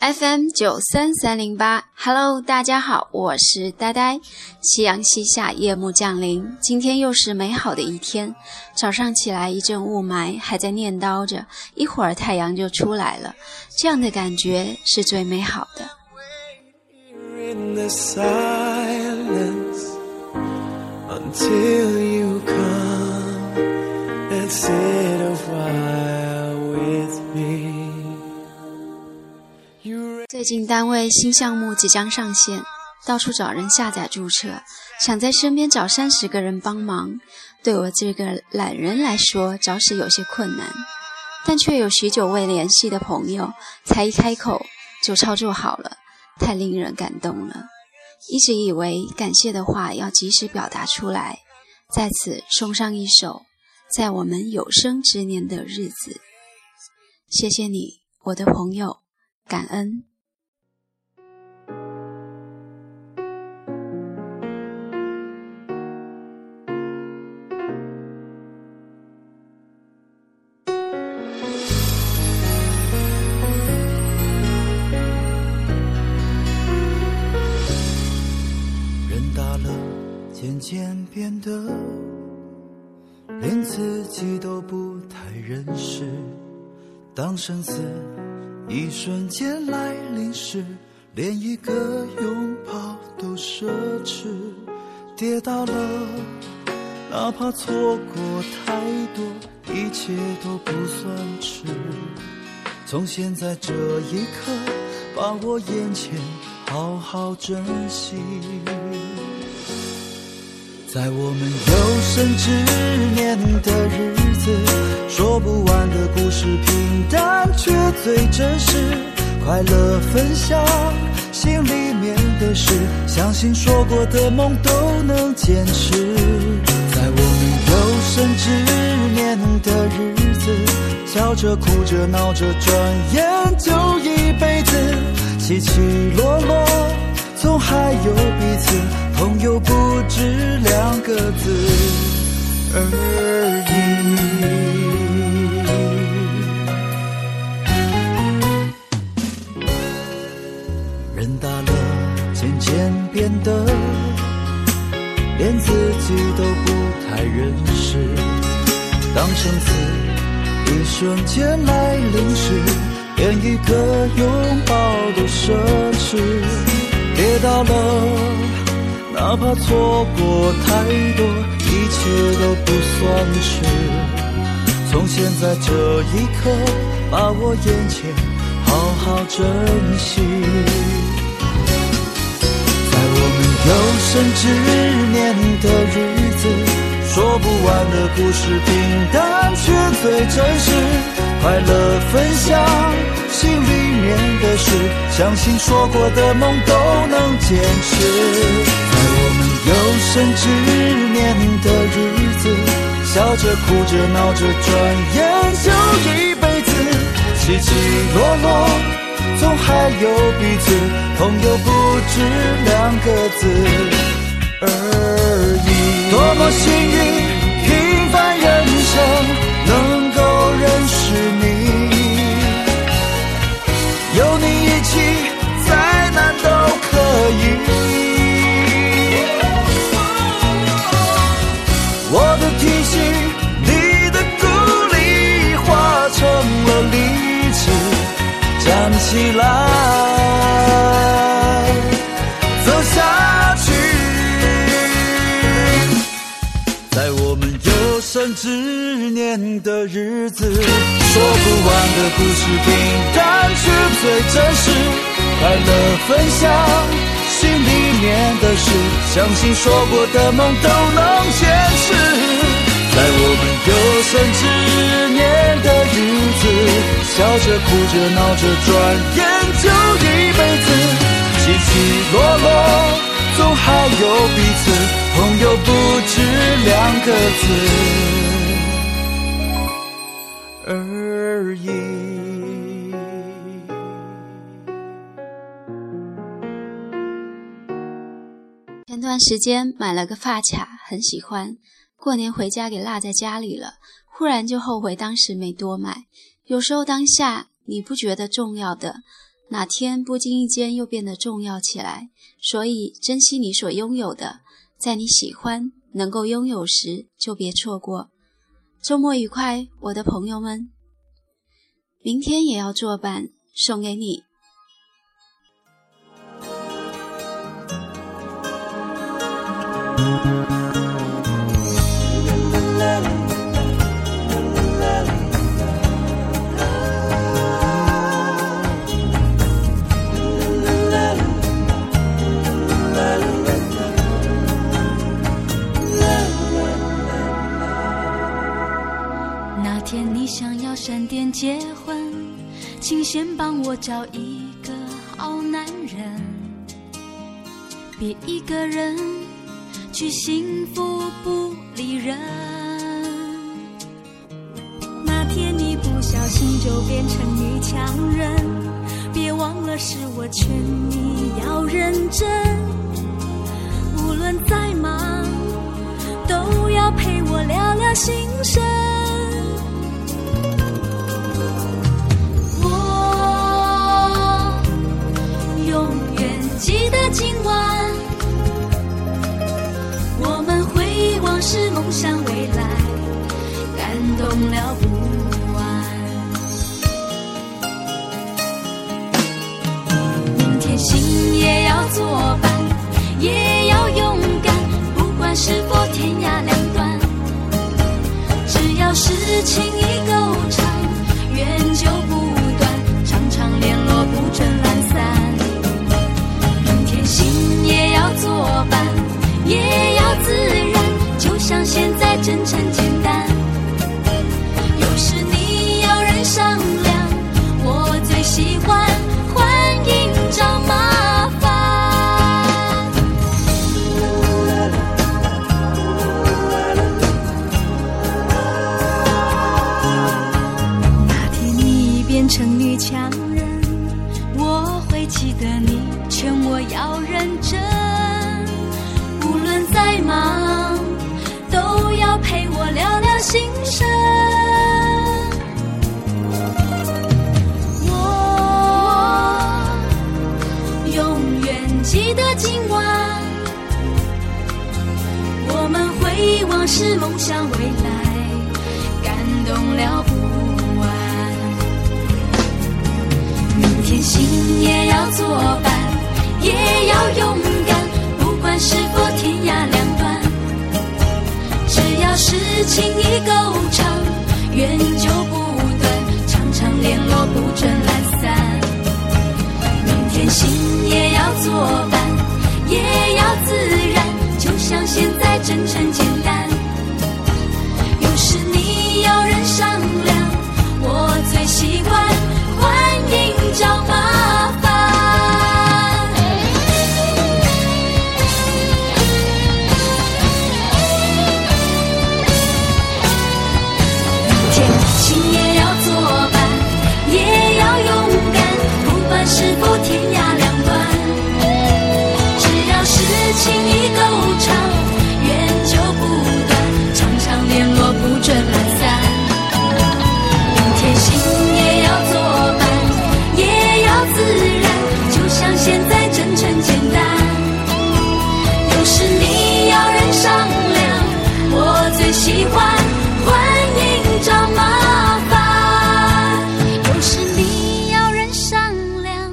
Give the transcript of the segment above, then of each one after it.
FM 九三三零八，Hello，大家好，我是呆呆。夕阳西下，夜幕降临，今天又是美好的一天。早上起来，一阵雾霾还在念叨着，一会儿太阳就出来了，这样的感觉是最美好的。最近单位新项目即将上线，到处找人下载注册，想在身边找三十个人帮忙。对我这个懒人来说，着实有些困难，但却有许久未联系的朋友，才一开口就操作好了，太令人感动了。一直以为感谢的话要及时表达出来，在此送上一首《在我们有生之年的日子》，谢谢你，我的朋友，感恩。当生死一瞬间来临时，连一个拥抱都奢侈。跌倒了，哪怕错过太多，一切都不算迟。从现在这一刻，把握眼前，好好珍惜。在我们有生之年的日子，说不完的故事，最真实。快乐分享，心里面的事，相信说过的梦都能坚持。在我们有生之年的日子，笑着哭着闹着，转眼就一辈子，起起落落，总还有彼此。朋友不止两个字而瞬间来临时，连一个拥抱都奢侈。跌倒了。哪怕错过太多，一切都不算迟。从现在这一刻，把握眼前，好好珍惜。在我们有生之年的日子，说不完的故事，平淡却最真实。快乐分享，心里面的事，相信说过的梦都能坚持。在我们有生之年的日子，笑着哭着闹着，转眼就一辈子。起起落落，总还有彼此。朋友不止两个字而已。多么幸运，平凡人生能够有生之年的日子，说不完的故事，平淡却最真实。快乐分享，心里面的事，相信说过的梦都能坚持。在我们有生之年的日子，笑着哭着闹着，转眼就一辈子。起起落落，总还有彼此。朋友不止两个字而已。前段时间买了个发卡，很喜欢。过年回家给落在家里了，忽然就后悔当时没多买。有时候当下你不觉得重要的，哪天不经意间又变得重要起来。所以珍惜你所拥有的，在你喜欢、能够拥有时，就别错过。周末愉快，我的朋友们！明天也要作伴，送给你。我找一个好男人，别一个人去幸福不理人。那天你不小心就变成女强人，别忘了是我劝你要认真，无论再忙，都要陪我聊聊心声。记得今晚，我们回忆往事梦想未来，感动了不完。明天心也要作伴，也要勇敢，不管是否天涯两端，只要是情谊够是梦想未来，感动了不完。明天心也要作伴，也要勇敢，不管是否天涯两端，只要是情谊够长，缘就不断，常常联络不准懒散。明天心也要作伴，也要自然，就像现在真诚简喜欢欢迎找麻烦。有时你要人商量，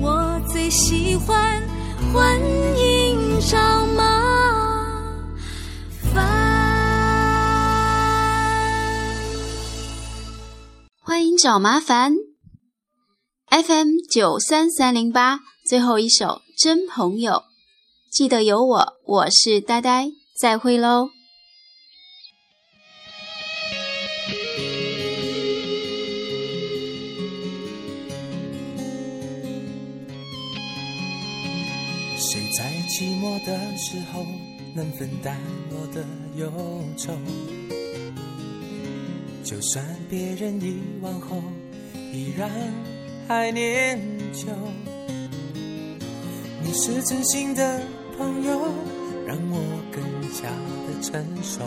我最喜欢欢迎找麻烦。欢迎找麻烦。FM 九三三零八，最后一首《真朋友》，记得有我，我是呆呆，再会喽。寞的时候能分担我的忧愁？就算别人遗忘后，依然还念旧。你是真心的朋友，让我更加的成熟。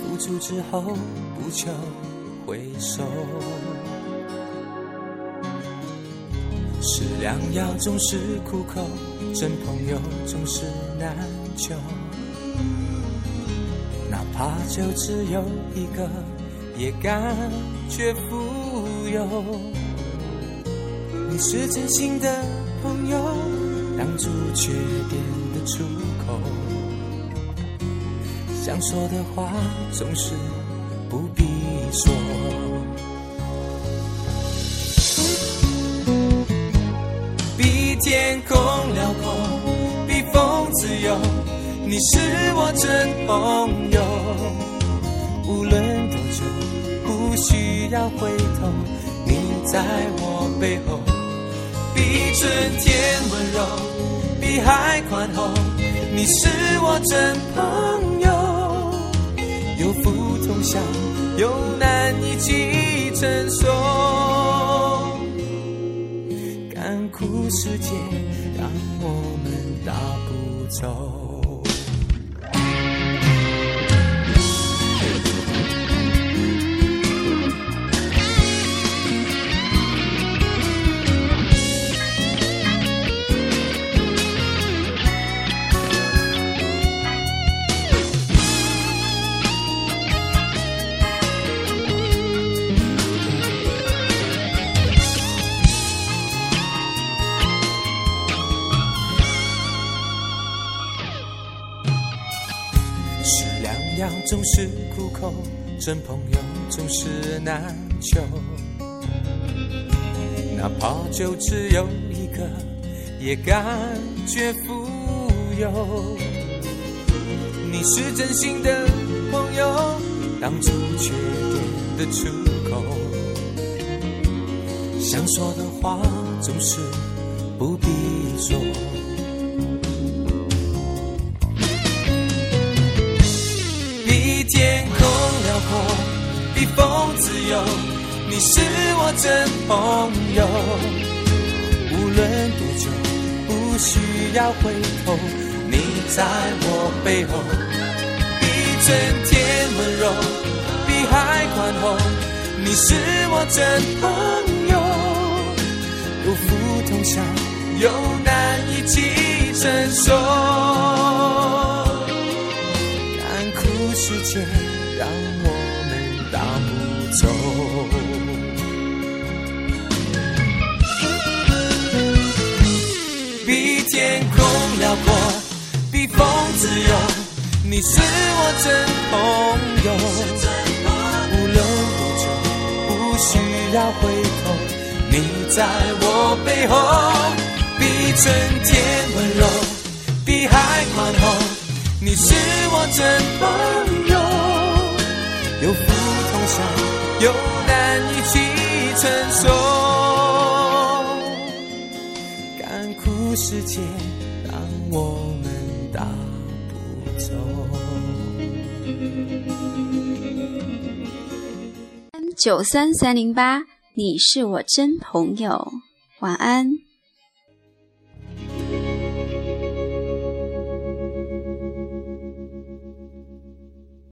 付出之后不求回首。是良药总是苦口，真朋友总是难求。哪怕就只有一个，也感觉富有。你是真心的朋友，挡住缺点的出口。想说的话总是不必说。比天空，自由。你是我真朋友，无论多久，不需要回头。你在我背后，比春天温柔，比海宽厚。你是我真朋友，有福同享，有难一起承受。干枯世界，让我们大步走。总是苦口，真朋友总是难求。哪怕就只有一个，也感觉富有。你是真心的朋友，挡住缺点的出口。想说的话总是不必说。风自由。你是我真朋友，无论多久，不需要回头。你在我背后，比春天温柔，比海宽厚。你是我真朋友，有福同享，有难一起承受。干枯世界，让走。比天空辽阔，比风自由。你是我真朋友，无论多久，不需要回头。你在我背后，比春天温柔，比海宽厚。你是我真朋友，有难一起承受。干枯世界，让我们大步走。九三三零八，你是我真朋友。晚安。